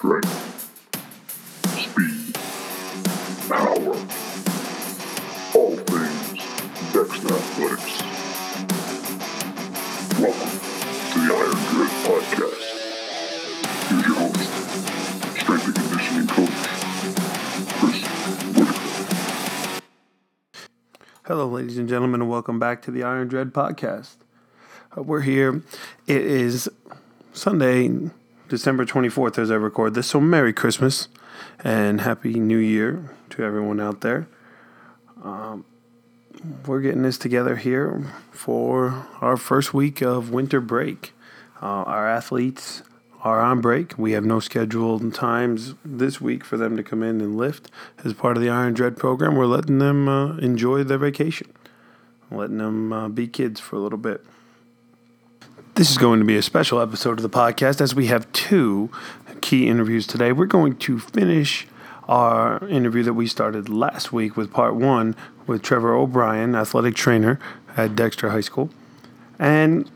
strength, speed, power. All things Dexter Athletics. Welcome to the Iron Dread Podcast. Here's your host, strength and conditioning coach, Chris Whitaker. Hello, ladies and gentlemen, and welcome back to the Iron Dread podcast. Uh, we're here. It is Sunday, December 24th, as I record this. So, Merry Christmas and Happy New Year to everyone out there. Um, we're getting this together here for our first week of winter break. Uh, our athletes are on break. We have no scheduled times this week for them to come in and lift as part of the Iron Dread program. We're letting them uh, enjoy their vacation, letting them uh, be kids for a little bit. This is going to be a special episode of the podcast as we have two key interviews today. We're going to finish our interview that we started last week with part one with Trevor O'Brien, athletic trainer at Dexter High School. And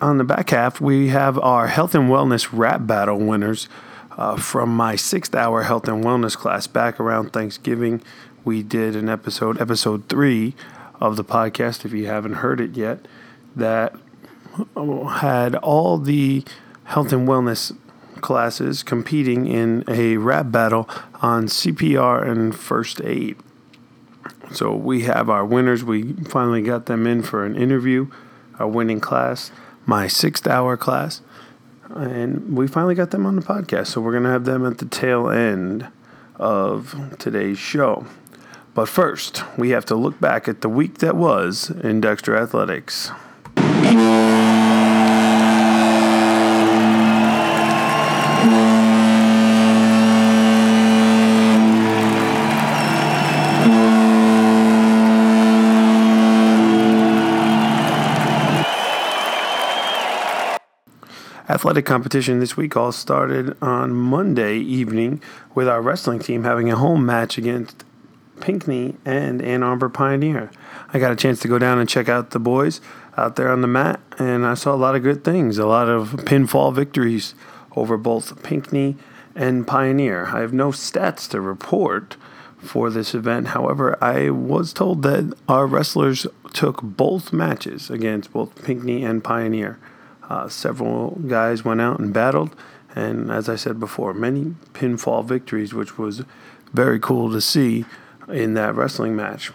on the back half, we have our health and wellness rap battle winners uh, from my sixth hour health and wellness class back around Thanksgiving. We did an episode, episode three of the podcast, if you haven't heard it yet, that had all the health and wellness classes competing in a rap battle on CPR and first aid. So we have our winners. We finally got them in for an interview, our winning class, my sixth hour class. And we finally got them on the podcast. So we're going to have them at the tail end of today's show. But first, we have to look back at the week that was in Dexter Athletics. Athletic competition this week all started on Monday evening with our wrestling team having a home match against Pinckney and Ann Arbor Pioneer. I got a chance to go down and check out the boys out there on the mat, and I saw a lot of good things, a lot of pinfall victories over both Pinckney and Pioneer. I have no stats to report for this event. However, I was told that our wrestlers took both matches against both Pinckney and Pioneer. Uh, several guys went out and battled, and as I said before, many pinfall victories, which was very cool to see in that wrestling match.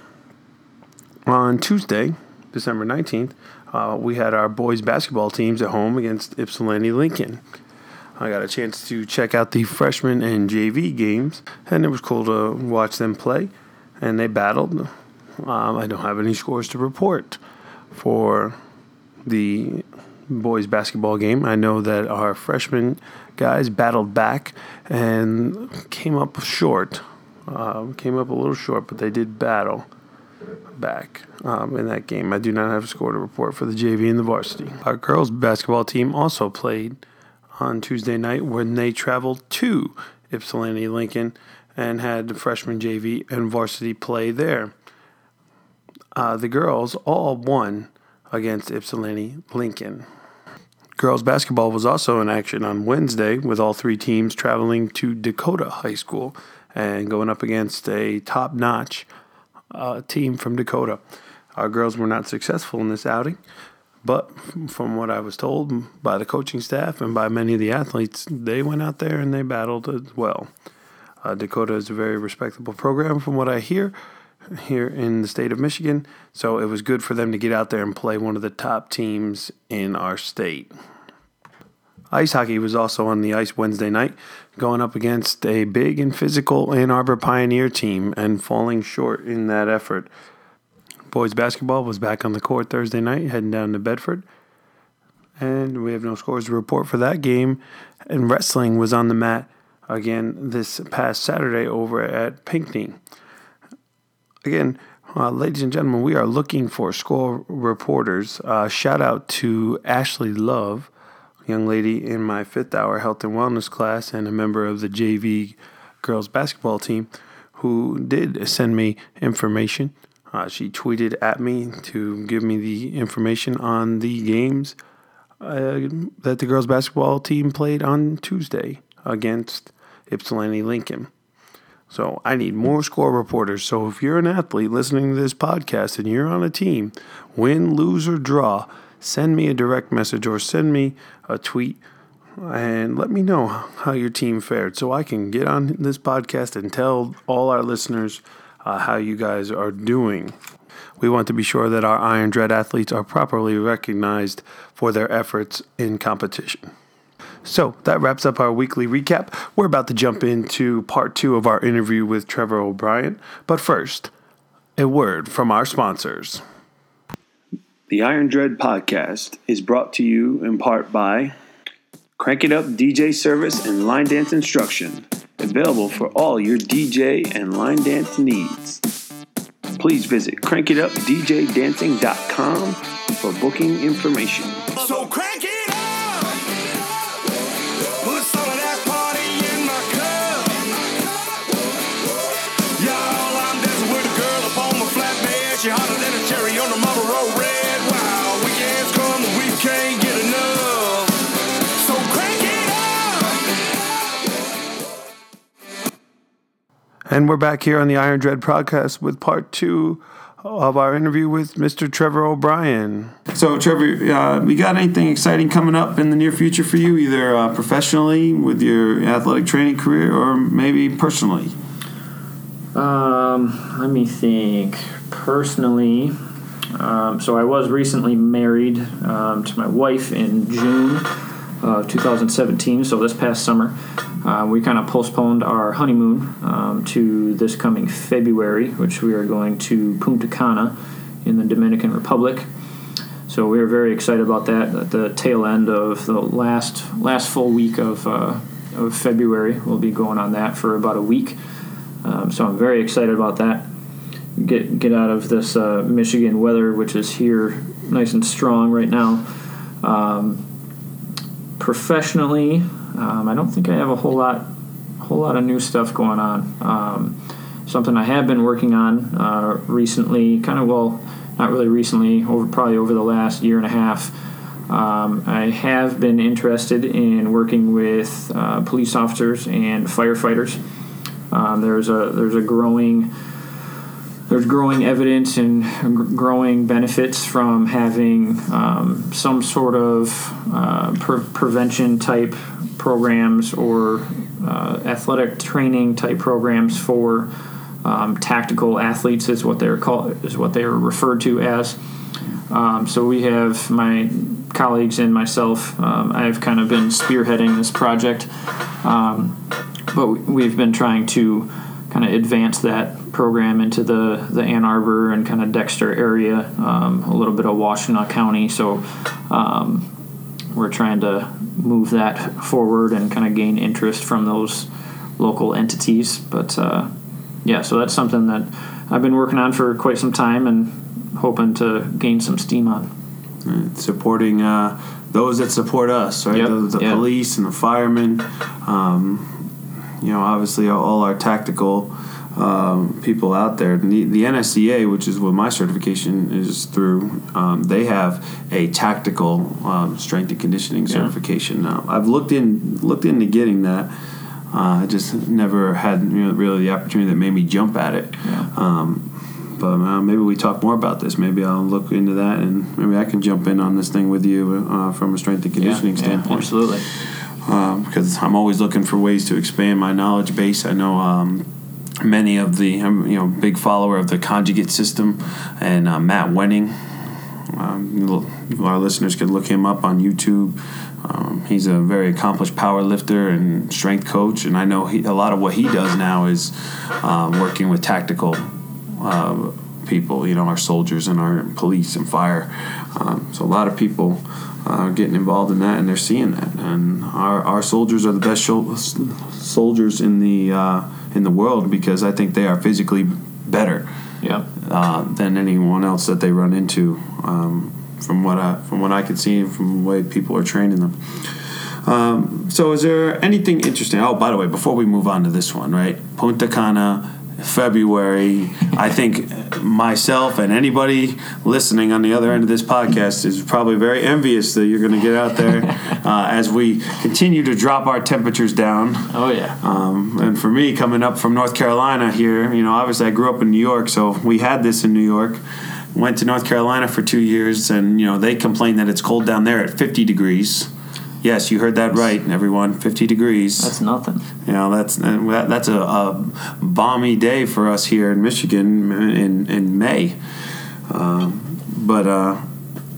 On Tuesday, December 19th, uh, we had our boys basketball teams at home against Ypsilanti Lincoln. I got a chance to check out the freshman and JV games, and it was cool to watch them play. And they battled. Um, I don't have any scores to report for the boys basketball game. I know that our freshman guys battled back and came up short. Um, came up a little short, but they did battle back um, in that game. I do not have a score to report for the JV and the varsity. Our girls basketball team also played on Tuesday night when they traveled to Ypsilanti Lincoln and had the freshman JV and varsity play there. Uh, the girls all won against Ypsilanti Lincoln. Girls basketball was also in action on Wednesday with all three teams traveling to Dakota High School and going up against a top notch uh, team from Dakota. Our girls were not successful in this outing, but from what I was told by the coaching staff and by many of the athletes, they went out there and they battled as well. Uh, Dakota is a very respectable program from what I hear here in the state of Michigan, so it was good for them to get out there and play one of the top teams in our state. Ice hockey was also on the ice Wednesday night, going up against a big and physical Ann Arbor Pioneer team and falling short in that effort. Boys basketball was back on the court Thursday night, heading down to Bedford. And we have no scores to report for that game. And wrestling was on the mat again this past Saturday over at Pinckney. Again, uh, ladies and gentlemen, we are looking for score reporters. Uh, shout out to Ashley Love, young lady in my fifth hour health and wellness class and a member of the JV girls basketball team, who did send me information. Uh, she tweeted at me to give me the information on the games uh, that the girls basketball team played on Tuesday against Ypsilanti Lincoln. So I need more score reporters. So if you're an athlete listening to this podcast and you're on a team, win, lose, or draw, send me a direct message or send me a tweet and let me know how your team fared so I can get on this podcast and tell all our listeners uh, how you guys are doing. We want to be sure that our Iron Dread athletes are properly recognized for their efforts in competition. So that wraps up our weekly recap. We're about to jump into part two of our interview with Trevor O'Brien. But first, a word from our sponsors. The Iron Dread podcast is brought to you in part by Crank It Up DJ service and line dance instruction, available for all your DJ and line dance needs. Please visit crankitupdjdancing.com for booking information. So crank on the Marlboro Red. Wow, weekends come, we can't get enough. So crank it up. And we're back here on the Iron Dread podcast with part two of our interview with Mr. Trevor O'Brien. So, Trevor, uh, you got anything exciting coming up in the near future for you, either uh, professionally with your athletic training career or maybe personally? Um, let me think. Personally, um, so I was recently married um, to my wife in June of 2017. So this past summer, uh, we kind of postponed our honeymoon um, to this coming February, which we are going to Punta Cana in the Dominican Republic. So we are very excited about that. At the tail end of the last last full week of uh, of February, we'll be going on that for about a week. Um, so I'm very excited about that. Get get out of this uh, Michigan weather, which is here nice and strong right now. Um, professionally, um, I don't think I have a whole lot whole lot of new stuff going on. Um, something I have been working on uh, recently, kind of well, not really recently, over probably over the last year and a half. Um, I have been interested in working with uh, police officers and firefighters. Um, there's a there's a growing there's growing evidence and growing benefits from having um, some sort of uh, pre- prevention type programs or uh, athletic training type programs for um, tactical athletes is what they're called is what they're referred to as. Um, so we have my colleagues and myself. Um, I've kind of been spearheading this project, um, but we've been trying to kind of advance that program into the, the Ann Arbor and kind of Dexter area, um, a little bit of Washtenaw County. So um, we're trying to move that forward and kind of gain interest from those local entities. But uh, yeah, so that's something that I've been working on for quite some time and hoping to gain some steam on. Right, Supporting uh, those that support us, right? Yep, The, the yep. police and the firemen. Um, you know, obviously all our tactical um, people out there. The, the NSCA, which is what my certification is through, um, they have a tactical um, strength and conditioning certification. Now, I've looked in looked into getting that. Uh, I just never had you know, really the opportunity that made me jump at it. Yeah. Um, but uh, maybe we talk more about this. Maybe I'll look into that, and maybe I can jump in on this thing with you uh, from a strength and conditioning yeah, standpoint absolutely. um, because I'm always looking for ways to expand my knowledge base. I know um, many of the I'm you know big follower of the conjugate system, and uh, Matt Wenning. Um, our listeners could look him up on YouTube. Um, he's a very accomplished power lifter and strength coach, and I know he, a lot of what he does now is uh, working with tactical uh, people. You know, our soldiers and our police and fire. Um, so a lot of people are getting involved in that, and they're seeing that. And our, our soldiers are the best soldiers in the uh, in the world because I think they are physically better Yeah. uh, than anyone else that they run into. Um, from what I from what I could see, and from the way people are training them. Um, so, is there anything interesting? Oh, by the way, before we move on to this one, right? Punta Cana February. I think myself and anybody listening on the other end of this podcast is probably very envious that you're going to get out there uh, as we continue to drop our temperatures down. Oh yeah. Um, and for me, coming up from North Carolina here, you know, obviously I grew up in New York, so we had this in New York. Went to North Carolina for two years, and you know they complain that it's cold down there at 50 degrees. Yes, you heard that right, everyone. 50 degrees. That's nothing. You know that's that's a, a balmy day for us here in Michigan in in May. Um, but uh,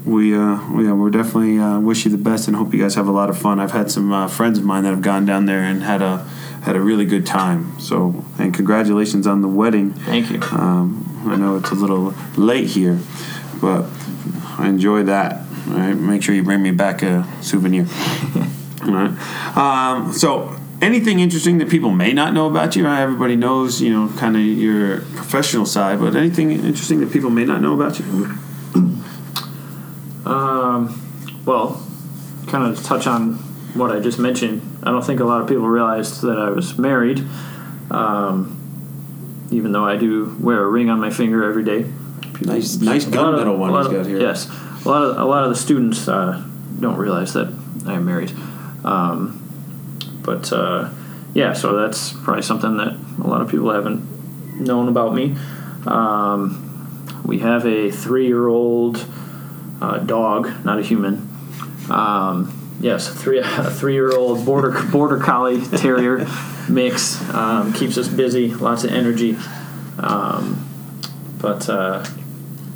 we uh, we we're definitely uh, wish you the best and hope you guys have a lot of fun. I've had some uh, friends of mine that have gone down there and had a had a really good time. So and congratulations on the wedding. Thank you. Um, I know it's a little late here, but I enjoy that. All right, make sure you bring me back a souvenir. All right. Um, so, anything interesting that people may not know about you? Everybody knows, you know, kind of your professional side, but anything interesting that people may not know about you? Um, well, kind of to touch on what I just mentioned. I don't think a lot of people realized that I was married, um, even though I do wear a ring on my finger every day. Nice, nice gunmetal one he's of- got here. Yes, a lot of a lot of the students uh, don't realize that I am married. Um, but uh, yeah, so that's probably something that a lot of people haven't known about me. Um, we have a three-year-old uh, dog, not a human. Um, yes, three a three-year-old border border collie terrier mix um, keeps us busy, lots of energy. Um, but uh,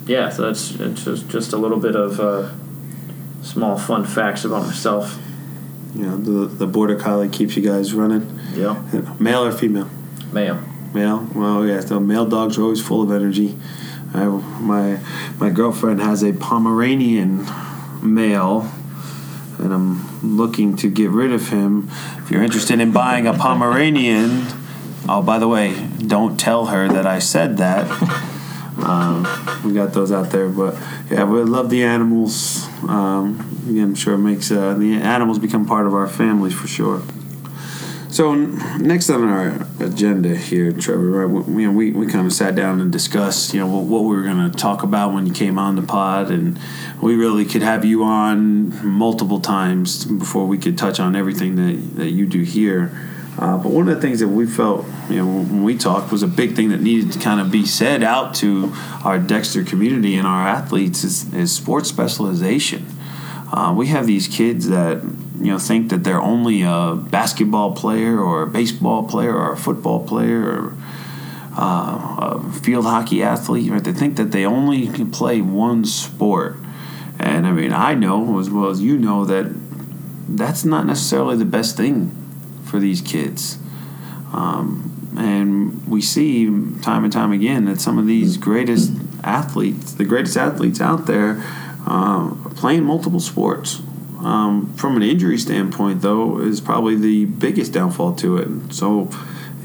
yeah, so that's it's just just a little bit of uh, small fun facts about myself. You know, the, the border collie keeps you guys running. Yeah, Male or female? ma'am. Male. Well, yeah. So male dogs are always full of energy. I, my my girlfriend has a Pomeranian male, and I'm looking to get rid of him. If you're interested in buying a Pomeranian, oh, by the way, don't tell her that I said that. Um, we got those out there, but yeah, we love the animals. Um, again, I'm sure it makes uh, the animals become part of our families for sure. So next on our agenda here, Trevor, right, we, we, we kind of sat down and discussed, you know, what, what we were going to talk about when you came on the pod, and we really could have you on multiple times before we could touch on everything that, that you do here. Uh, but one of the things that we felt, you know, when we talked was a big thing that needed to kind of be said out to our Dexter community and our athletes is, is sports specialization. Uh, we have these kids that you know think that they're only a basketball player or a baseball player or a football player or uh, a field hockey athlete. Right? They think that they only can play one sport. And I mean, I know as well as you know that that's not necessarily the best thing for these kids. Um, and we see time and time again that some of these greatest athletes, the greatest athletes out there, uh, playing multiple sports. Um, from an injury standpoint, though, is probably the biggest downfall to it. So,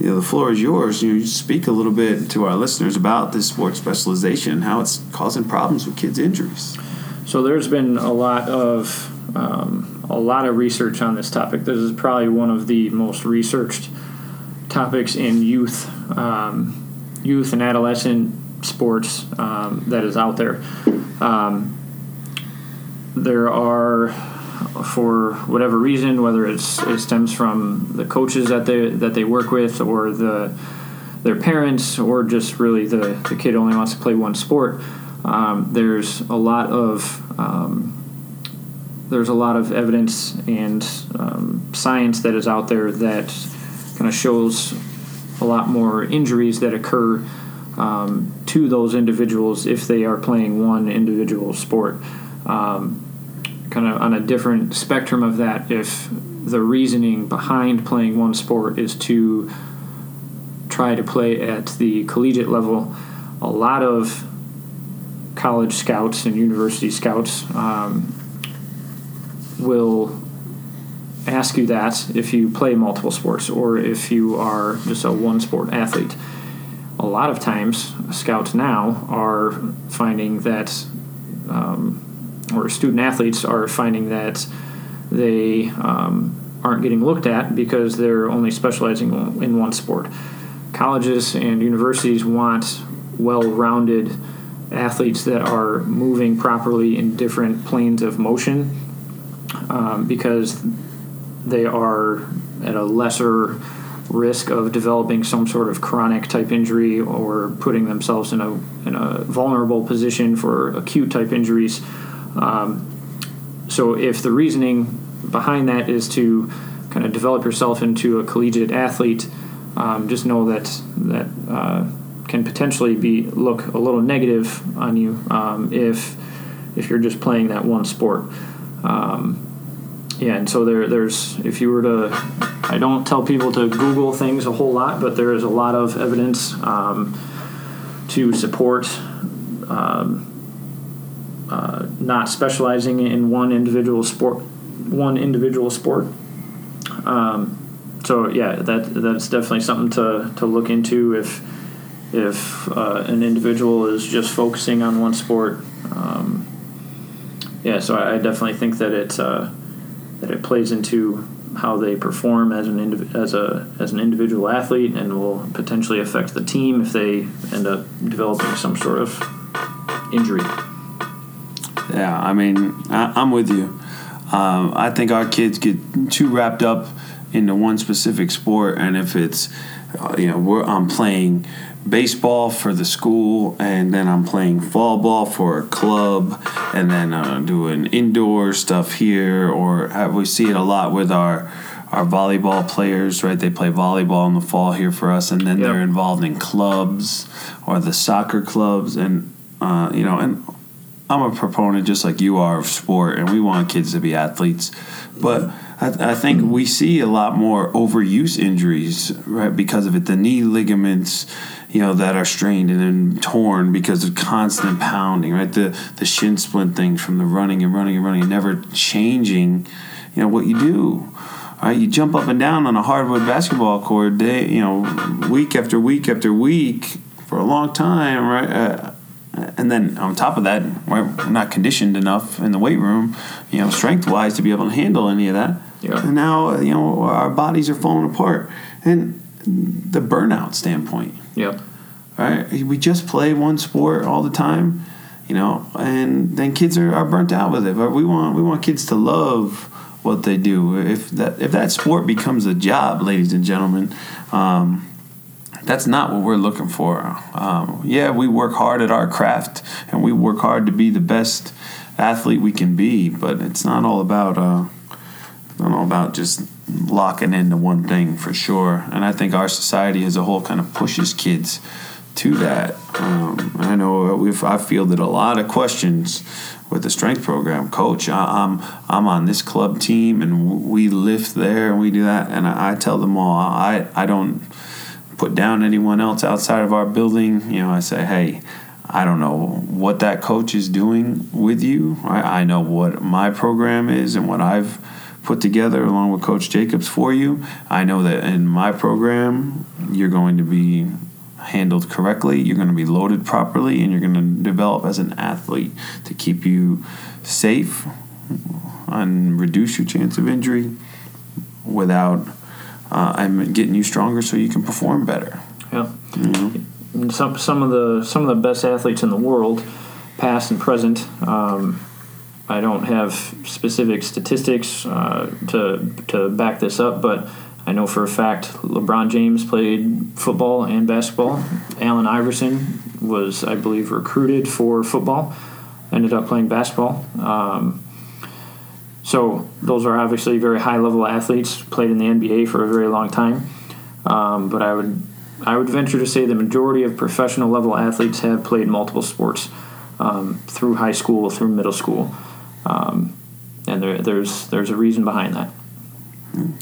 you know, the floor is yours. You, you speak a little bit to our listeners about this sports specialization and how it's causing problems with kids' injuries. So there's been a lot of um, a lot of research on this topic. This is probably one of the most researched topics in youth, um, youth and adolescent sports um, that is out there. Um, there are, for whatever reason, whether it's it stems from the coaches that they that they work with or the their parents or just really the, the kid only wants to play one sport. Um, there's a lot of um, there's a lot of evidence and um, science that is out there that kind of shows a lot more injuries that occur um, to those individuals if they are playing one individual sport. Um, kind of on a different spectrum of that, if the reasoning behind playing one sport is to try to play at the collegiate level, a lot of college scouts and university scouts um, will ask you that if you play multiple sports or if you are just a one sport athlete. A lot of times, scouts now are finding that, um, or student athletes are finding that they um, aren't getting looked at because they're only specializing in one sport. colleges and universities want well-rounded athletes that are moving properly in different planes of motion um, because they are at a lesser risk of developing some sort of chronic type injury or putting themselves in a in a vulnerable position for acute type injuries. Um, so if the reasoning behind that is to kind of develop yourself into a collegiate athlete, um, just know that that uh, can potentially be look a little negative on you um, if if you're just playing that one sport. Um, yeah, and so there, there's if you were to, I don't tell people to Google things a whole lot, but there is a lot of evidence um, to support um, uh, not specializing in one individual sport, one individual sport. Um, so yeah, that that's definitely something to, to look into if if uh, an individual is just focusing on one sport. Um, yeah, so I, I definitely think that it's. Uh, that it plays into how they perform as an indiv- as a as an individual athlete and will potentially affect the team if they end up developing some sort of injury. Yeah, I mean, I, I'm with you. Um, I think our kids get too wrapped up into one specific sport, and if it's, you know, we're, I'm playing baseball for the school, and then I'm playing fall ball for a club, and then uh, doing indoor stuff here, or uh, we see it a lot with our our volleyball players, right? They play volleyball in the fall here for us, and then Yep. they're involved in clubs or the soccer clubs, and uh, you know, and I'm a proponent, just like you are, of sport, and we want kids to be athletes. But I, I think we see a lot more overuse injuries, right, because of it. The knee ligaments, you know, that are strained and then torn because of constant pounding, right? The the shin splint things from the running and running and running, and never changing, you know, what you do. Right, you jump up and down on a hardwood basketball court day, you know, week after week after week for a long time, right? Uh, and then on top of that, we're not conditioned enough in the weight room, you know, strength wise to be able to handle any of that. Yeah. And now, uh, you know, our bodies are falling apart. And the burnout standpoint, Yep. right? We just play one sport all the time, you know, and then kids are, are burnt out with it. But we want we want kids to love what they do. If that if that sport becomes a job, ladies and gentlemen, um, that's not what we're looking for. Um, yeah, we work hard at our craft and we work hard to be the best athlete we can be, but it's not all about uh, not all about just locking into one thing for sure. And I think our society as a whole kind of pushes kids to that. Um, I know we've I fielded a lot of questions with the strength program coach. I, I'm I'm on this club team and we lift there and we do that, and I, I tell them all I I don't put down anyone else outside of our building. You know, I say, hey, I don't know what that coach is doing with you. I, I know what my program is and what I've put together along with Coach Jacobs for you. I know that in my program, you're going to be handled correctly, you're going to be loaded properly, and you're going to develop as an athlete to keep you safe and reduce your chance of injury without uh, and getting you stronger so you can perform better. Yeah. Some some of the some of the best athletes in the world, past and present. Um, I don't have specific statistics uh, to to back this up, but I know for a fact LeBron James played football and basketball. Allen Iverson was, I believe, recruited for football. Ended up playing basketball. Um, so those are obviously very high level athletes. Played in the NBA for a very long time. Um, but I would I would venture to say the majority of professional level athletes have played multiple sports um, through high school, through middle school, um, and there, there's there's a reason behind that.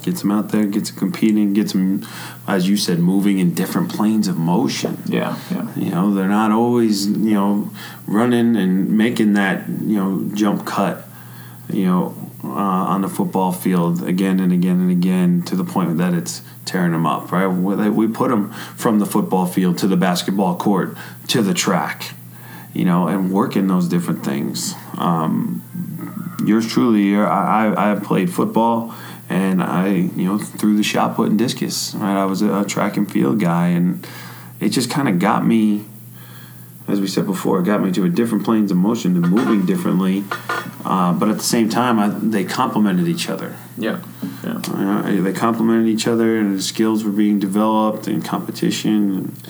Gets them out there, gets them competing, gets them, as you said, moving in different planes of motion. Yeah, yeah, You know, they're not always, you know, running and making that, you know, jump cut, you know, uh, on the football field again and again and again to the point that it's tearing them up, right? We put them from the football field to the basketball court to the track, you know, and working those different things. Um, yours truly, I, I played football and I you know threw the shot put and discus. Right, I was a track and field guy, and it just kind of got me. As we said before, it got me to a different planes of motion and moving differently, uh, but at the same time, I, they complemented each other. Yeah. Yeah. Uh, they complemented each other, and the skills were being developed in competition. And,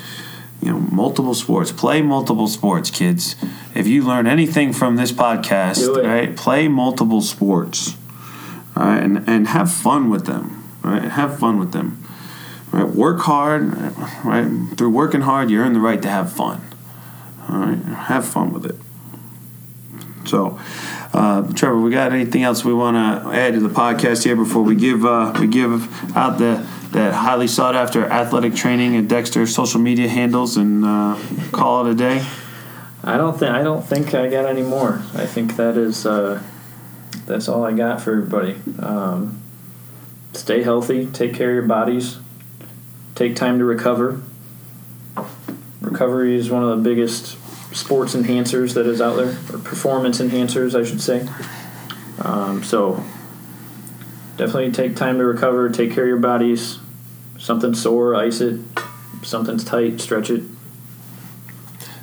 you know, multiple sports. Play multiple sports, kids. If you learn anything from this podcast, right, play multiple sports, all right, and and have fun with them. Right, have fun with them. Right, work hard. Right, through working hard, you earn the right to have fun. All right, have fun with it. So, uh, Trevor, we got anything else we want to add to the podcast here before we give uh, we give out the that highly sought after athletic training and Dexter social media handles and uh, call it a day? I don't think I don't think I got any more. I think that is uh, that's all I got for everybody. Um, stay healthy. Take care of your bodies. Take time to recover. Recovery is one of the biggest sports enhancers that is out there, or performance enhancers, I should say. Um, so definitely take time to recover. Take care of your bodies. Something's sore, ice it. Something's tight, stretch it.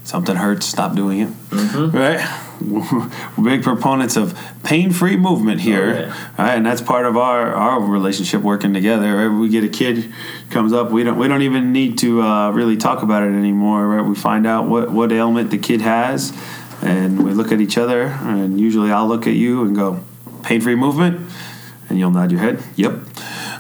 Something hurts, stop doing it. Right? We're big proponents of pain-free movement here, Oh, yeah. right? And that's part of our, our relationship working together. Right? We get a kid comes up, we don't we don't even need to uh, really talk about it anymore. Right? We find out what what ailment the kid has, and we look at each other. And usually, I'll look at you and go, "Pain-free movement," and you'll nod your head. Yep.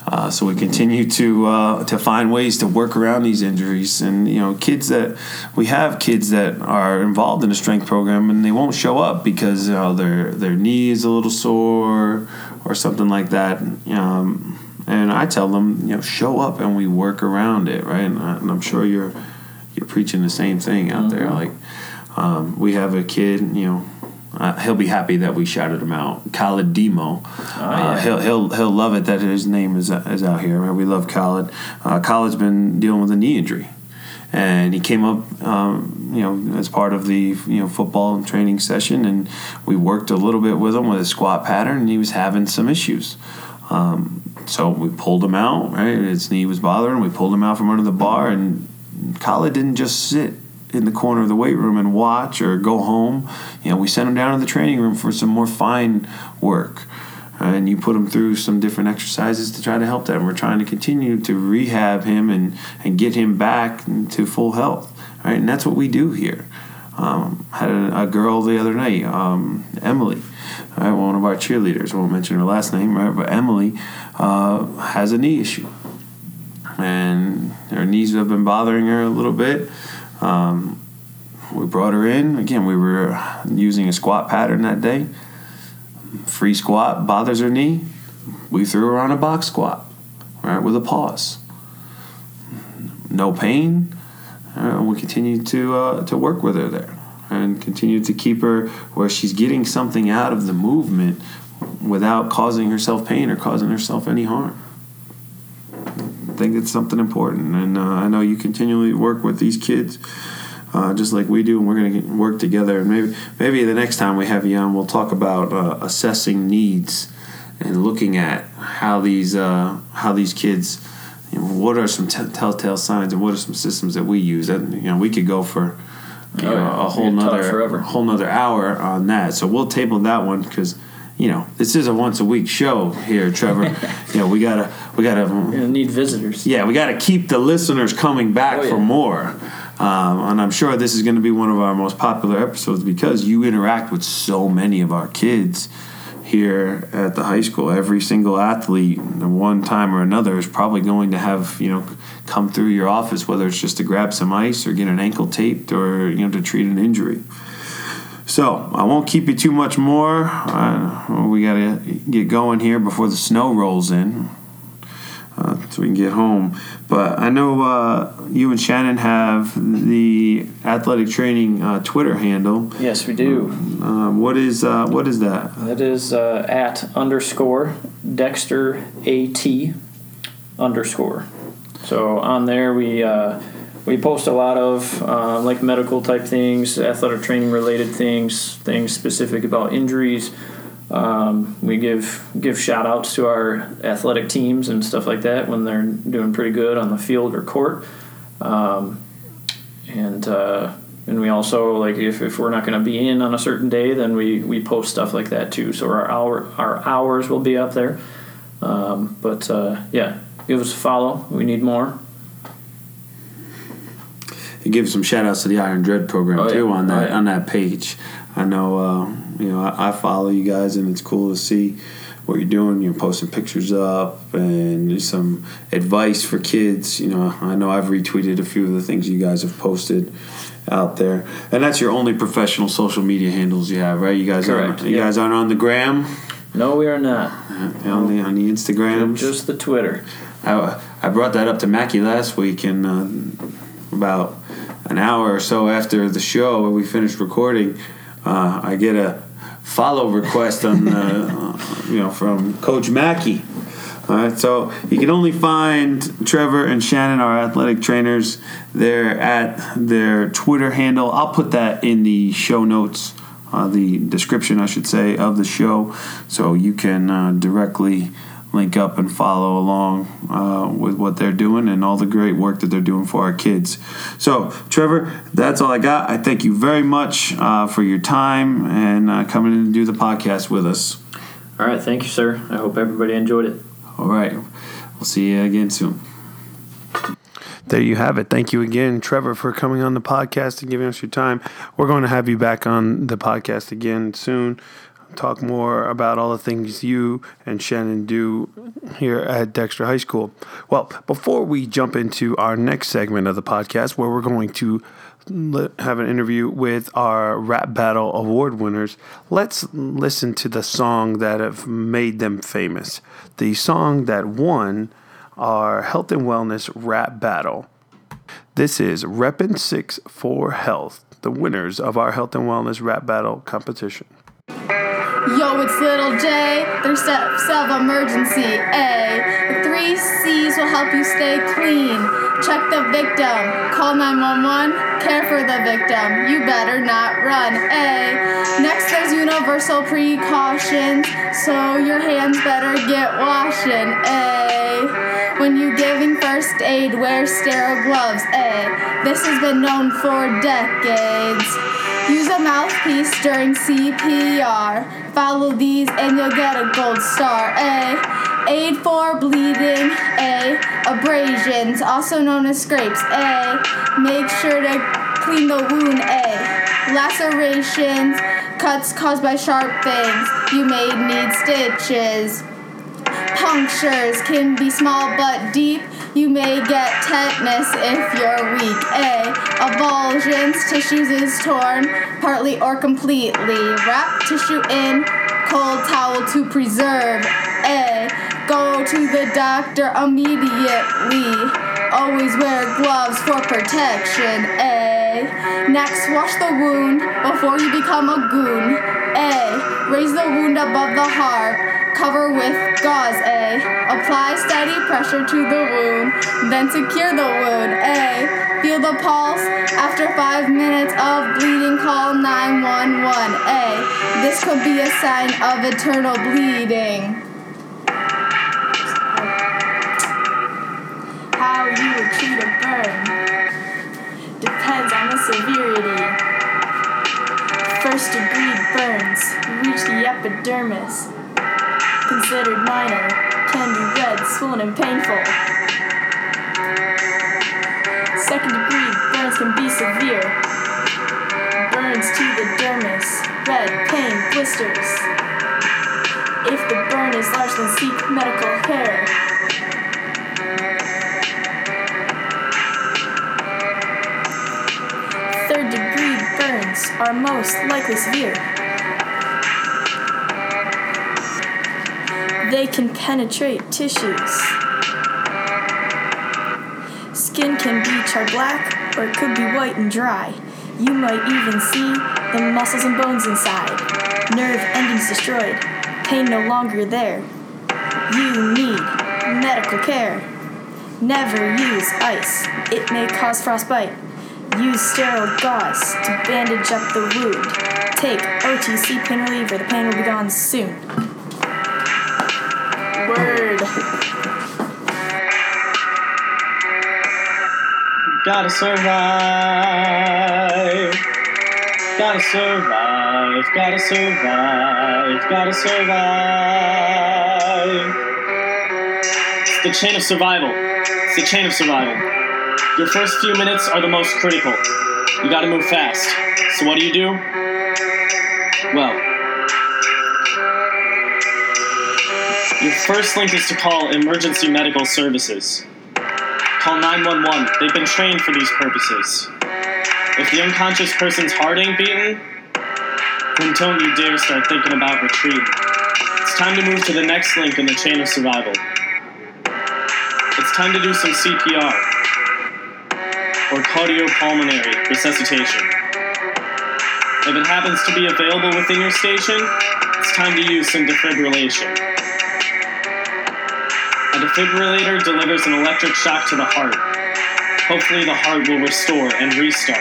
Uh, so we continue to uh, to find ways to work around these injuries, and you know, kids that we have kids that are involved in a strength program, and they won't show up because you know, their their knee is a little sore or something like that. Um, and I tell them, you know, show up, and we work around it, right? And, I, and I'm sure you're you're preaching the same thing out there. Like um, we have a kid, you know. Uh, he'll be happy that we shouted him out, Khalid Demo. uh, yeah. he'll he'll he'll love it that his name is is out here. We love Khalid. Uh, Khalid's been dealing with a knee injury, and he came up, um, you know, as part of the you know football training session, and we worked a little bit with him with his squat pattern, and he was having some issues. Um, so we pulled him out. Right, his knee was bothering. We pulled him out from under the bar, and Khalid didn't just sit in the corner of the weight room and watch or go home. You know, we sent him down to the training room for some more fine work. And you put him through some different exercises to try to help that. And we're trying to continue to rehab him and, and get him back to full health. Right? And that's what we do here. Um, had a, a girl the other night, um, Emily, right, one of our cheerleaders. Won't mention her last name, right? But Emily uh, has a knee issue, and her knees have been bothering her a little bit. Um, we brought her in again. We were using a squat pattern that day. Free squat bothers her knee. We threw her on a box squat, right, with a pause. No pain. Uh, we continued to uh, to work with her there, and continued to keep her where she's getting something out of the movement without causing herself pain or causing herself any harm. I think it's something important, and uh, I know you continually work with these kids, uh, just like we do, and we're going to work together. And maybe, maybe the next time we have you on, we'll talk about uh, assessing needs and looking at how these uh, how these kids. You know, what are some t- telltale signs, and what are some systems that we use? And you know, we could go for you Oh, yeah. a whole nother whole nother hour on that. So we'll table that one because. You know, this is a once a week show here, Trevor. you know, we gotta, we gotta, You're need visitors. yeah, we got to keep the listeners coming back Oh, yeah. for more. Um, and I'm sure this is going to be one of our most popular episodes because you interact with so many of our kids here at the high school. Every single athlete, one time or another, is probably going to have you know come through your office, whether it's just to grab some ice or get an ankle taped or you know to treat an injury. So I won't keep you too much more. Uh, we got to get going here before the snow rolls in uh, so we can get home. But I know uh, you and Shannon have the athletic training uh, Twitter handle. Yes, we do. Um, what is uh, what is that? That is uh, at underscore Dexter AT underscore. So on there we uh, we post a lot of uh, like medical type things, athletic training related things, things specific about injuries, Um, we give give shout outs to our athletic teams and stuff like that when they're doing pretty good on the field or court. Um, and uh, and we also like if, if we're not going to be in on a certain day, then we, we post stuff like that too. So our hour our hours will be up there. Um, but uh, yeah, give us a follow. We need more. Give some shout outs to the Iron Dread program Oh, yeah. too on that Oh, yeah. on that page. I know uh, you know I, I follow you guys and it's cool to see what you're doing. You're posting pictures up and some advice for kids. You know I know I've retweeted a few of the things you guys have posted out there, and that's your only professional social media handles you have, right? You guys Correct, aren't you yeah. guys aren't on the gram, No, we are not. uh, on the on the Instagrams. Just the Twitter. I, I brought that up to Mackie last week, and uh, about an hour or so after the show, when we finished recording, uh, I get a follow request on the, uh, you know from Coach Mackey. All right, so you can only find Trevor and Shannon, our athletic trainers. They're at their Twitter handle. I'll put that in the show notes, uh, the description, I should say, of the show, so you can uh, directly link up and follow along uh, with what they're doing and all the great work that they're doing for our kids. So, Trevor, that's all I got. I thank you very much uh, for your time and uh, coming in to do the podcast with us. All right, thank you, sir. I hope everybody enjoyed it. All right, we'll see you again soon. There you have it. Thank you again, Trevor, for coming on the podcast and giving us your time. We're going to have you back on the podcast again soon. Talk more about all the things you and Shannon do here at Dexter High School. Well, before we jump into our next segment of the podcast, where we're going to have an interview with our Rap Battle Award winners, let's listen to the song that have made them famous. The song that won our Health and Wellness Rap Battle. This is Reppin' Six for Health, the winners of our Health and Wellness Rap Battle competition. Yo, it's Little J. There's steps of emergency. A. The three C's will help you stay clean. Check the victim. Call 911. Care for the victim. You better not run. A. Next, there's universal precautions. So your hands better get washing. A. When you giving first aid, wear sterile gloves. A. This has been known for decades. Use a mouthpiece during CPR. Follow these and you'll get a gold star. A. Aid for bleeding. A. Abrasions, also known as scrapes. A. Make sure to clean the wound. A. Lacerations, cuts caused by sharp things. You may need stitches. Punctures can be small but deep. You may get tetanus if you're weak. A. Avulsions, tissues is torn, partly or completely. Wrap tissue in cold towel to preserve. A. Go to the doctor immediately. Always wear gloves for protection. A. Next, wash the wound before you become a goon. A. Raise the wound above the heart. Cover with gauze. A. Apply steady pressure to the wound, then secure the wound. A. Feel the pulse. After five minutes of bleeding, call 911. A. This could be a sign of eternal bleeding. How you would treat a burn depends on the severity. First degree burns reach the epidermis. Considered minor, can be red, swollen, and painful. Second degree burns can be severe. Burns to the dermis, red, pain, blisters. If the burn is large, then seek medical care. Third degree burns are most likely severe. They can penetrate tissues. Skin can be charred black or it could be white and dry. You might even see the muscles and bones inside. Nerve endings destroyed. Pain no longer there. You need medical care. Never use ice. It may cause frostbite. Use sterile gauze to bandage up the wound. Take OTC pain reliever. The pain will be gone soon. Gotta survive. Gotta survive. Gotta survive. Gotta survive. It's the chain of survival. It's the chain of survival. Your first few minutes are the most critical. You gotta move fast. So what do you do? Well, first link is to call emergency medical services. Call 911. They've been trained for these purposes. If the unconscious person's heart ain't beating, then don't you dare start thinking about retreat. It's time to move to the next link in the chain of survival. It's time to do some CPR or cardiopulmonary resuscitation. If it happens to be available within your station, it's time to use some defibrillation. A defibrillator delivers an electric shock to the heart. Hopefully, the heart will restore and restart.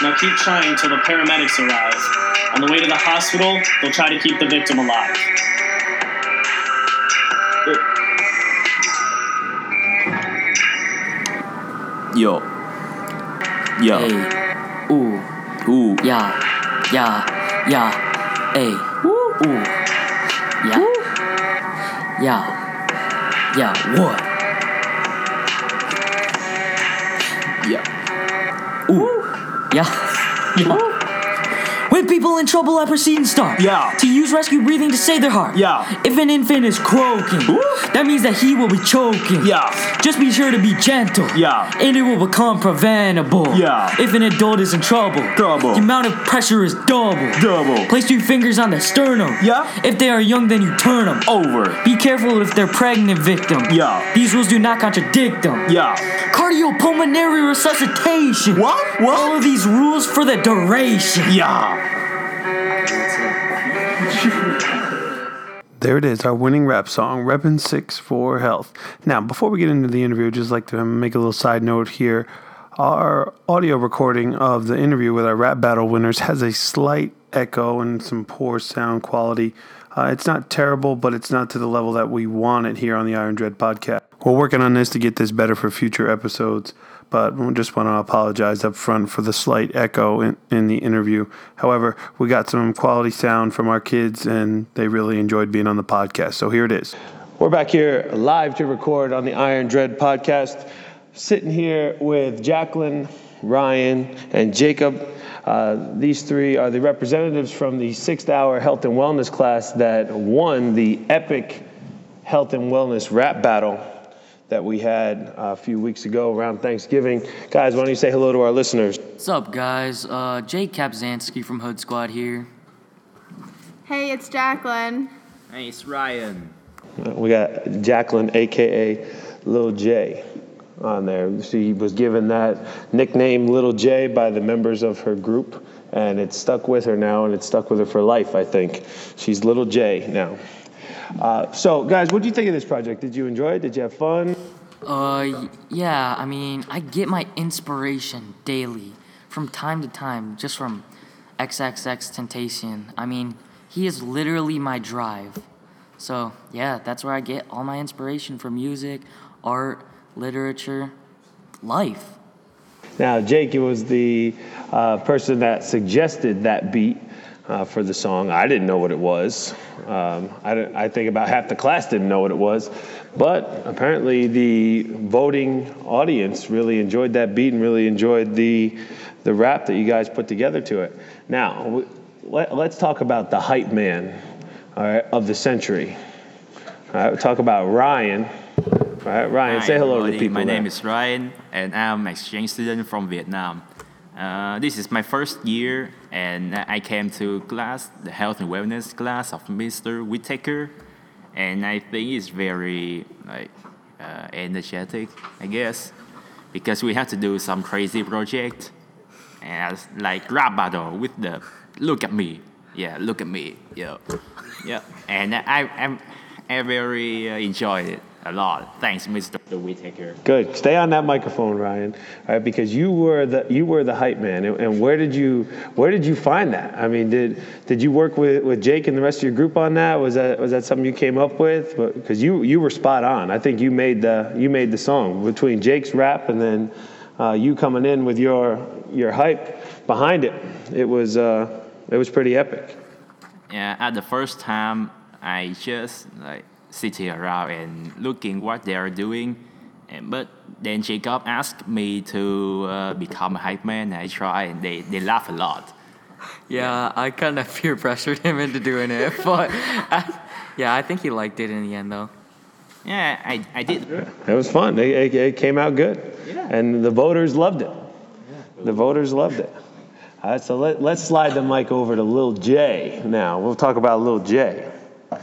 Now keep trying till the paramedics arrive. On the way to the hospital, they'll try to keep the victim alive. Yo. Yo. Hey. Ooh. Ooh. Yeah. Yeah. Yeah. Hey. Ooh. Yeah. Yeah. Yeah. What? Yeah. Ooh. Yeah. Yeah. When people in trouble, I proceed and start. Yeah. To use rescue breathing to save their heart. Yeah. If an infant is croaking, Ooh. that means that he will be choking. Yeah. Just be sure to be gentle. Yeah. And it will become preventable. Yeah. If an adult is in trouble. Trouble. The amount of pressure is double. Double. Place two fingers on the sternum. Yeah. If they are young, then you turn them. Over. Be careful if they're pregnant victim. Yeah. These rules do not contradict them. Yeah. Cardiopulmonary resuscitation. What? What? Follow these rules for the duration. Yeah. There it is, our winning rap song, Reppin' 6 for Health. Now, before we get into the interview, I'd just like to make a little side note here. Our audio recording of the interview with our rap battle winners has a slight echo and some poor sound quality. Uh, it's not terrible, but it's not to the level that we want it here on the Iron Dread podcast. We're working on this to get this better for future episodes, but we just want to apologize up front for the slight echo in, in the interview. However, we got some quality sound from our kids, and they really enjoyed being on the podcast. So here it is. We're back here live to record on the Iron Dread podcast. Sitting here with Jacqueline, Ryan, and Jacob. Uh, these three are the representatives from the sixth hour health and wellness class that won the epic health and wellness rap battle that we had a few weeks ago around Thanksgiving. Guys, why don't you say hello to our listeners? What's up, guys? Uh, Jake Kapzansky from Hood Squad here. Hey, it's Jacqueline. Hey, it's Ryan. Uh, We got Jacqueline, aka Lil J, on there. She was given that nickname Little J by the members of her group, and it's stuck with her now, and it's stuck with her for life, I think. She's Little J now. Uh, so, guys, what do you think of this project? Did you enjoy it? Did you have fun? Uh, yeah, I mean, I get my inspiration daily, from time to time, just from XXXTentacion. I mean, he is literally my drive. So, yeah, that's where I get all my inspiration for music, art, literature, life. Now, Jake it was the uh, person that suggested that beat uh, for the song. I didn't know what it was. Um, I, I think about half the class didn't know what it was. But apparently, the voting audience really enjoyed that beat and really enjoyed the, the rap that you guys put together to it. Now, let, let's talk about the hype man right, of the century. All right, we'll talk about Ryan. All right, Ryan, Hi, say hello to everybody. people. My name is Ryan, and I'm an exchange student from Vietnam. Uh, this is my first year, and I came to class, the health and wellness class of Mr. Whitaker, and I think it's very like uh, energetic, I guess, because we have to do some crazy project, and like rap battle with the look at me, yeah, look at me, yeah, yeah, and I I'm I very uh, enjoyed it. A lot. Thanks, Mr. Whitaker. Good. Stay on that microphone, Ryan. All right, because you were the you were the hype man, and, and where did you where did you find that? I mean, did did you work with, with Jake and the rest of your group on that? Was that was that something you came up with? Because you you were spot on. I think you made the you made the song between Jake's rap and then uh, you coming in with your your hype behind it. It was uh, it was pretty epic. Yeah, at the first time, I just like sitting around and looking what they are doing. And, but then Jacob asked me to uh, become a hype man. I try, and they, they laugh a lot. Yeah, I kind of peer pressured him into doing it, but I, yeah, I think he liked it in the end though. Yeah, I, I did. It was fun. It, it, it came out good, and the voters loved it. The voters loved it. All right, so let, let's slide the mic over to Lil J now. We'll talk about Lil J. All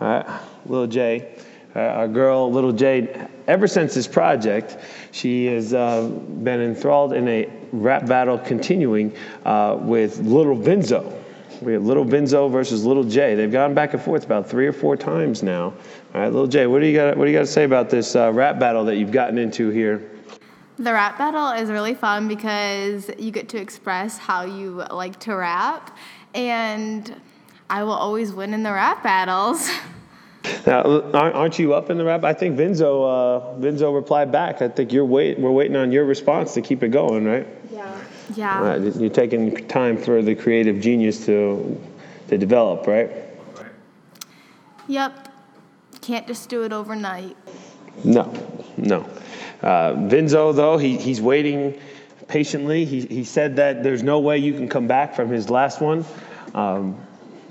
right, Lil J, uh, our girl little J. Ever since this project, she has uh, been enthralled in a rap battle continuing uh, with Little Vinzo. We have Little Vinzo versus Little J. They've gone back and forth about three or four times now. All right, Little J, what do you got? What do you got to say about this uh, rap battle that you've gotten into here? The rap battle is really fun because you get to express how you like to rap, and I will always win in the rap battles. Now, aren't aren't you up in the rap? I think Vinzo, uh, Vinzo replied back. I think you're wait, we're waiting on your response to keep it going, right? Yeah. Yeah. All right, you're taking time for the creative genius to to develop, right? Yep. Can't just do it overnight. No, no. Uh, Vinzo, though, he, he's waiting patiently. He, he said that there's no way you can come back from his last one. Um,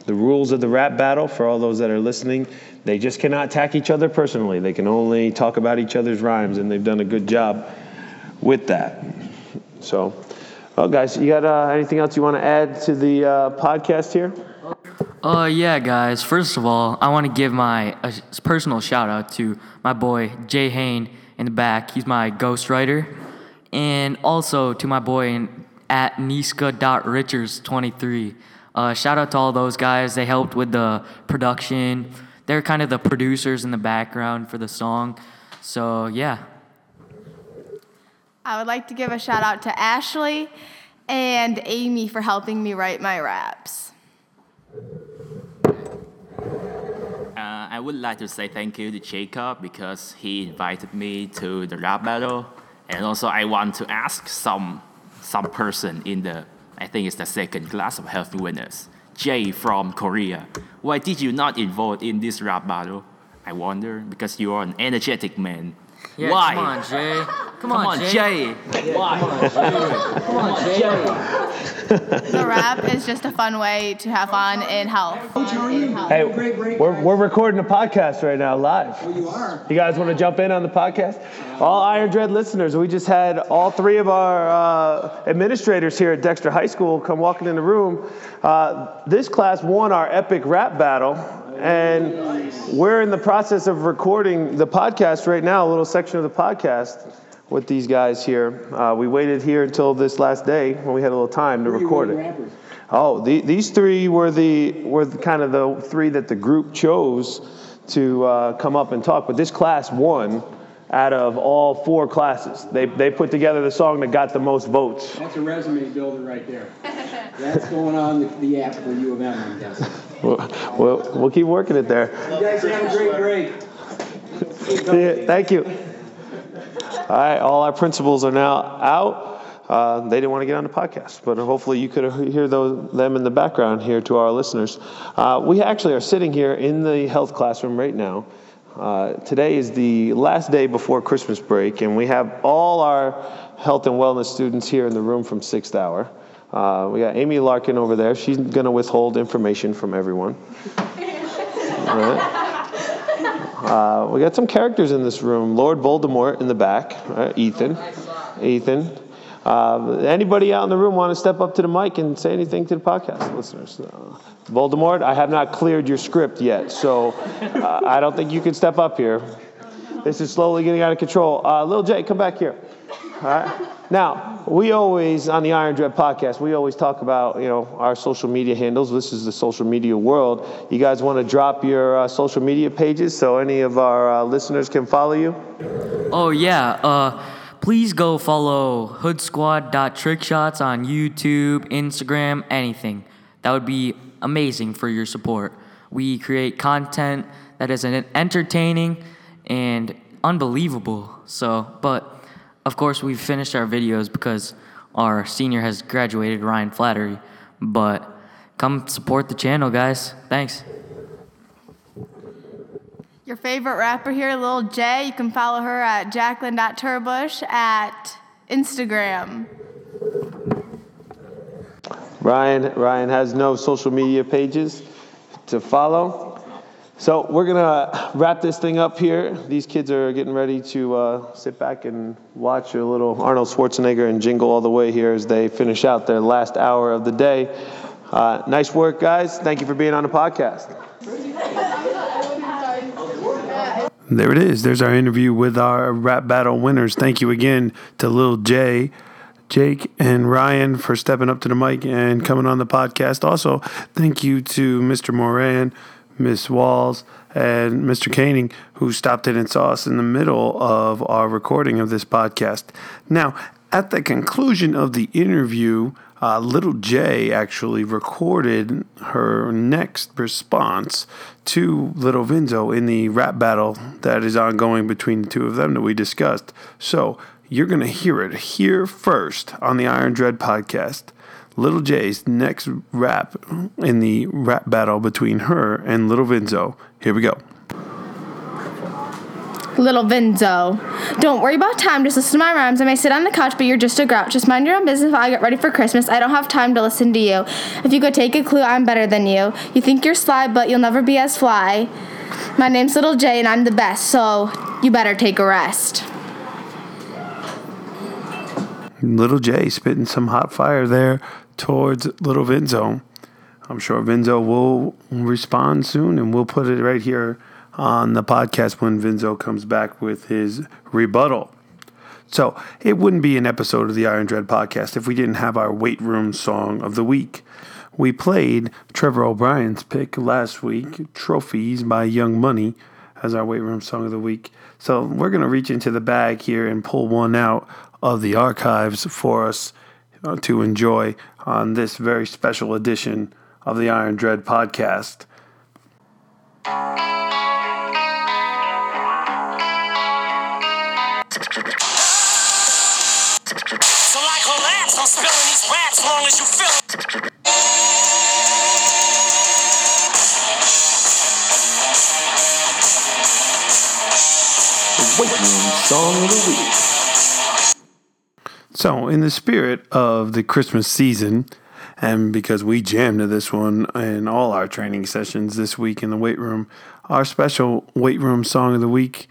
the rules of the rap battle, for all those that are listening, they just cannot attack each other personally. They can only talk about each other's rhymes, and they've done a good job with that. So, well, guys, you got uh, anything else you want to add to the uh, podcast here? Uh, yeah, guys. First of all, I want to give my a personal shout out to my boy Jay Hain in the back. He's my ghostwriter, and also to my boy in, at Niska.Richards23. Uh, shout out to all those guys. They helped with the production. They're kind of the producers in the background for the song. So yeah, I would like to give a shout out to Ashley and Amy for helping me write my raps. Uh, I would like to say thank you to Jacob because he invited me to the rap battle, and also I want to ask some some person in the I think it's the second class of health winners, Jay from Korea. Why did you not involve in this rap battle? I wonder because you are an energetic man. yeah. Why? Come on, Jay. Come, Come on, Jay. Why? Come on, Jay. The rap is just a fun way to have fun in health. Hey, we're, we're recording a podcast right now live. Oh, you are? You guys want to jump in on the podcast? All Iron Dread listeners, we just had all three of our uh, administrators here at Dexter High School come walking in the room. Uh, this class won our epic rap battle, and we're in the process of recording the podcast right now, a little section of the podcast with these guys here. Uh, we waited here until this last day when we had a little time to record it. Oh, the, these three were the were the, kind of the three that the group chose to uh, come up and talk. But this class won out of all four classes. They they put together the song that got the most votes. That's a resume builder right there. That's going on the, the app for U of M, I'm guessing. We'll, we'll, we'll keep working it there. You guys have a great break. Yeah, thank you. All right, all our principals are now out. Uh, they didn't want to get on the podcast, but hopefully you could hear those, them in the background here to our listeners. Uh, we actually are sitting here in the health classroom right now. Uh, today is the last day before Christmas break, and we have all our health and wellness students here in the room from Sixth Hour. Uh, we got Amy Larkin over there. She's going to withhold information from everyone. All right. Uh, we got some characters in this room. Lord Voldemort in the back. Uh, Ethan. Ethan. Uh, anybody out in the room want to step up to the mic and say anything to the podcast listeners? Uh, Voldemort, I have not cleared your script yet, so uh, I don't think you can step up here. This is slowly getting out of control. Uh, Lil J, come back here. Right. Now, we always, on the Iron Dread podcast, we always talk about, you know, our social media handles. This is the social media world. You guys want to drop your uh, social media pages so any of our uh, listeners can follow you? Oh yeah. Uh, please go follow HoodSquad.trickshots on YouTube, Instagram, anything. That would be amazing for your support. We create content that is en- entertaining and unbelievable. So, but of course, we've finished our videos because our senior has graduated, Ryan Flattery. But come support the channel, guys. Thanks. Your favorite rapper here, Lil J. You can follow her at Jacqueline.Turbush at Instagram. Ryan, Ryan has no social media pages to follow. So we're gonna wrap this thing up here. These kids are getting ready to uh, sit back and watch a little Arnold Schwarzenegger and Jingle All the Way here as they finish out their last hour of the day. Uh, nice work, guys. Thank you for being on the podcast. There it is. There's our interview with our rap battle winners. Thank you again to Lil J, Jake, and Ryan for stepping up to the mic and coming on the podcast. Also, thank you to Mr. Moran, Miss Walls, and Mr. Caning, who stopped in and saw us in the middle of our recording of this podcast. Now, at the conclusion of the interview, uh, Little J actually recorded her next response to Little Vinzo in the rap battle that is ongoing between the two of them that we discussed. So you're going to hear it here first on the Iron Dread podcast. Little J's next rap in the rap battle between her and Little Vinzo. Here we go. Little Vinzo. Don't worry about time, just listen to my rhymes. I may sit on the couch, but you're just a grouch. Just mind your own business while I get ready for Christmas. I don't have time to listen to you. If you could take a clue, I'm better than you. You think you're sly, but you'll never be as fly. My name's Little J, and I'm the best, so you better take a rest. Little J spitting some hot fire there towards Little Vinzo. I'm sure Vinzo will respond soon, and we'll put it right here on the podcast when Vinzo comes back with his rebuttal. So it wouldn't be an episode of the Iron Dread podcast if we didn't have our weight room song of the week. We played Trevor O'Brien's pick last week, Trophies by Young Money, as our weight room song of the week. So we're going to reach into the bag here and pull one out of the archives for us uh, to enjoy on this very special edition of the Iron Dread podcast. So like collapse, I'm spilling these raps long as you feel it. Weight room song of the week. So, in the spirit of the Christmas season, and because we jammed to this one in all our training sessions this week in the weight room, our special weight room song of the week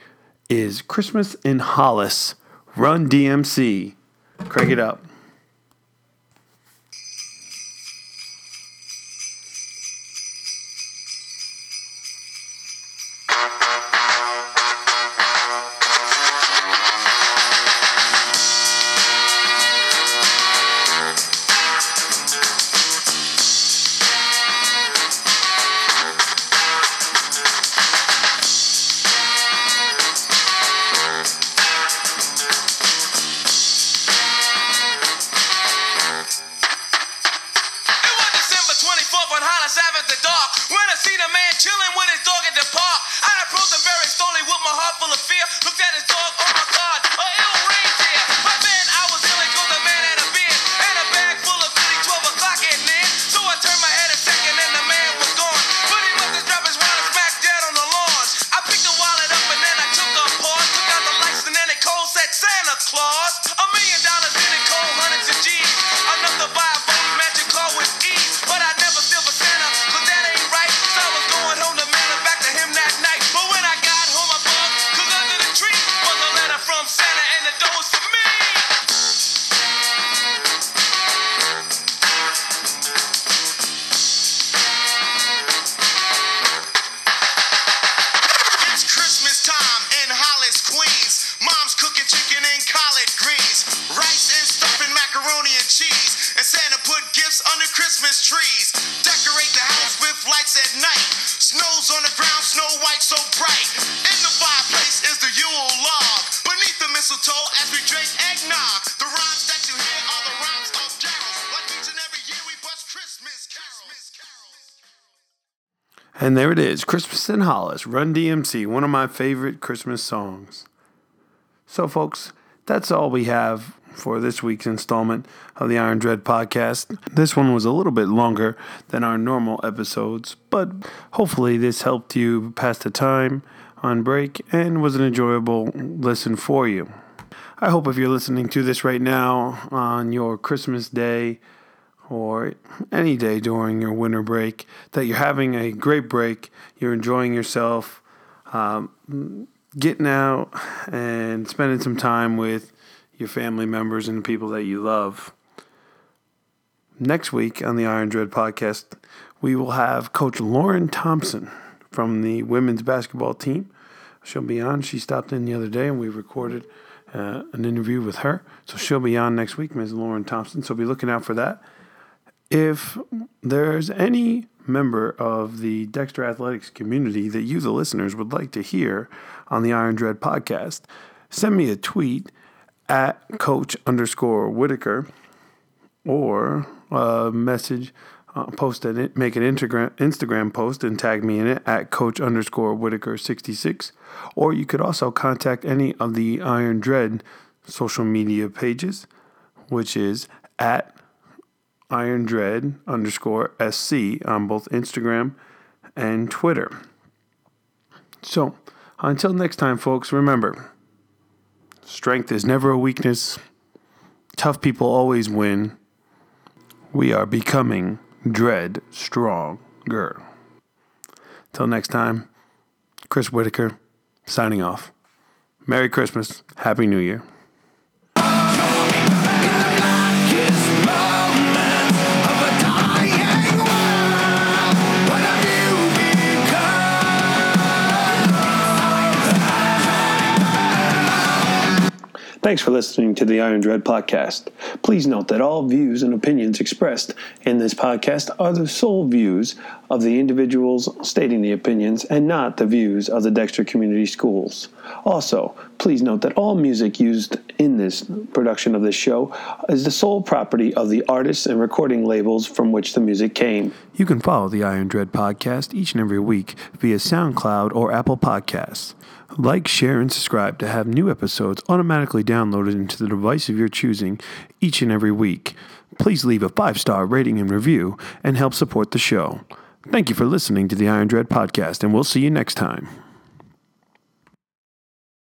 is Christmas in Hollis, Run DMC. Crank it up. And there it is Christmas in Hollis, Run DMC, one of my favorite Christmas songs. So, folks, that's all we have for this week's installment of the Iron Dread podcast. This one was a little bit longer than our normal episodes, but hopefully, this helped you pass the time on break and was an enjoyable listen for you. I hope if you're listening to this right now on your Christmas day or any day during your winter break that you're having a great break, you're enjoying yourself, um, getting out and spending some time with your family members and people that you love. Next week on the Iron Dread podcast, we will have Coach Lauren Thompson from the women's basketball team. She'll be on. She stopped in the other day and we recorded uh, an interview with her. So she'll be on next week, Ms. Lauren Thompson. So be looking out for that. If there's any member of the Dexter Athletics community that you, the listeners, would like to hear on the Iron Dread podcast, send me a tweet at coach underscore Whitaker or a message, uh, post it, make an Instagram, Instagram post and tag me in it at coach underscore Whitaker 66. Or you could also contact any of the Iron Dread social media pages, which is at Iron Dread underscore SC on both Instagram and Twitter. So, until next time, folks, remember strength is never a weakness, tough people always win. We are becoming dread stronger. Till next time, Chris Whitaker signing off. Merry Christmas. Happy New Year. Thanks for listening to the Iron Dread podcast. Please note that all views and opinions expressed in this podcast are the sole views of the individuals stating the opinions and not the views of the Dexter Community Schools. Also, please note that all music used in this production of this show is the sole property of the artists and recording labels from which the music came. You can follow the Iron Dread podcast each and every week via SoundCloud or Apple Podcasts. Like, share, and subscribe to have new episodes automatically downloaded into the device of your choosing each and every week. Please leave a five star rating and review and help support the show. Thank you for listening to the Iron Dread podcast, and we'll see you next time.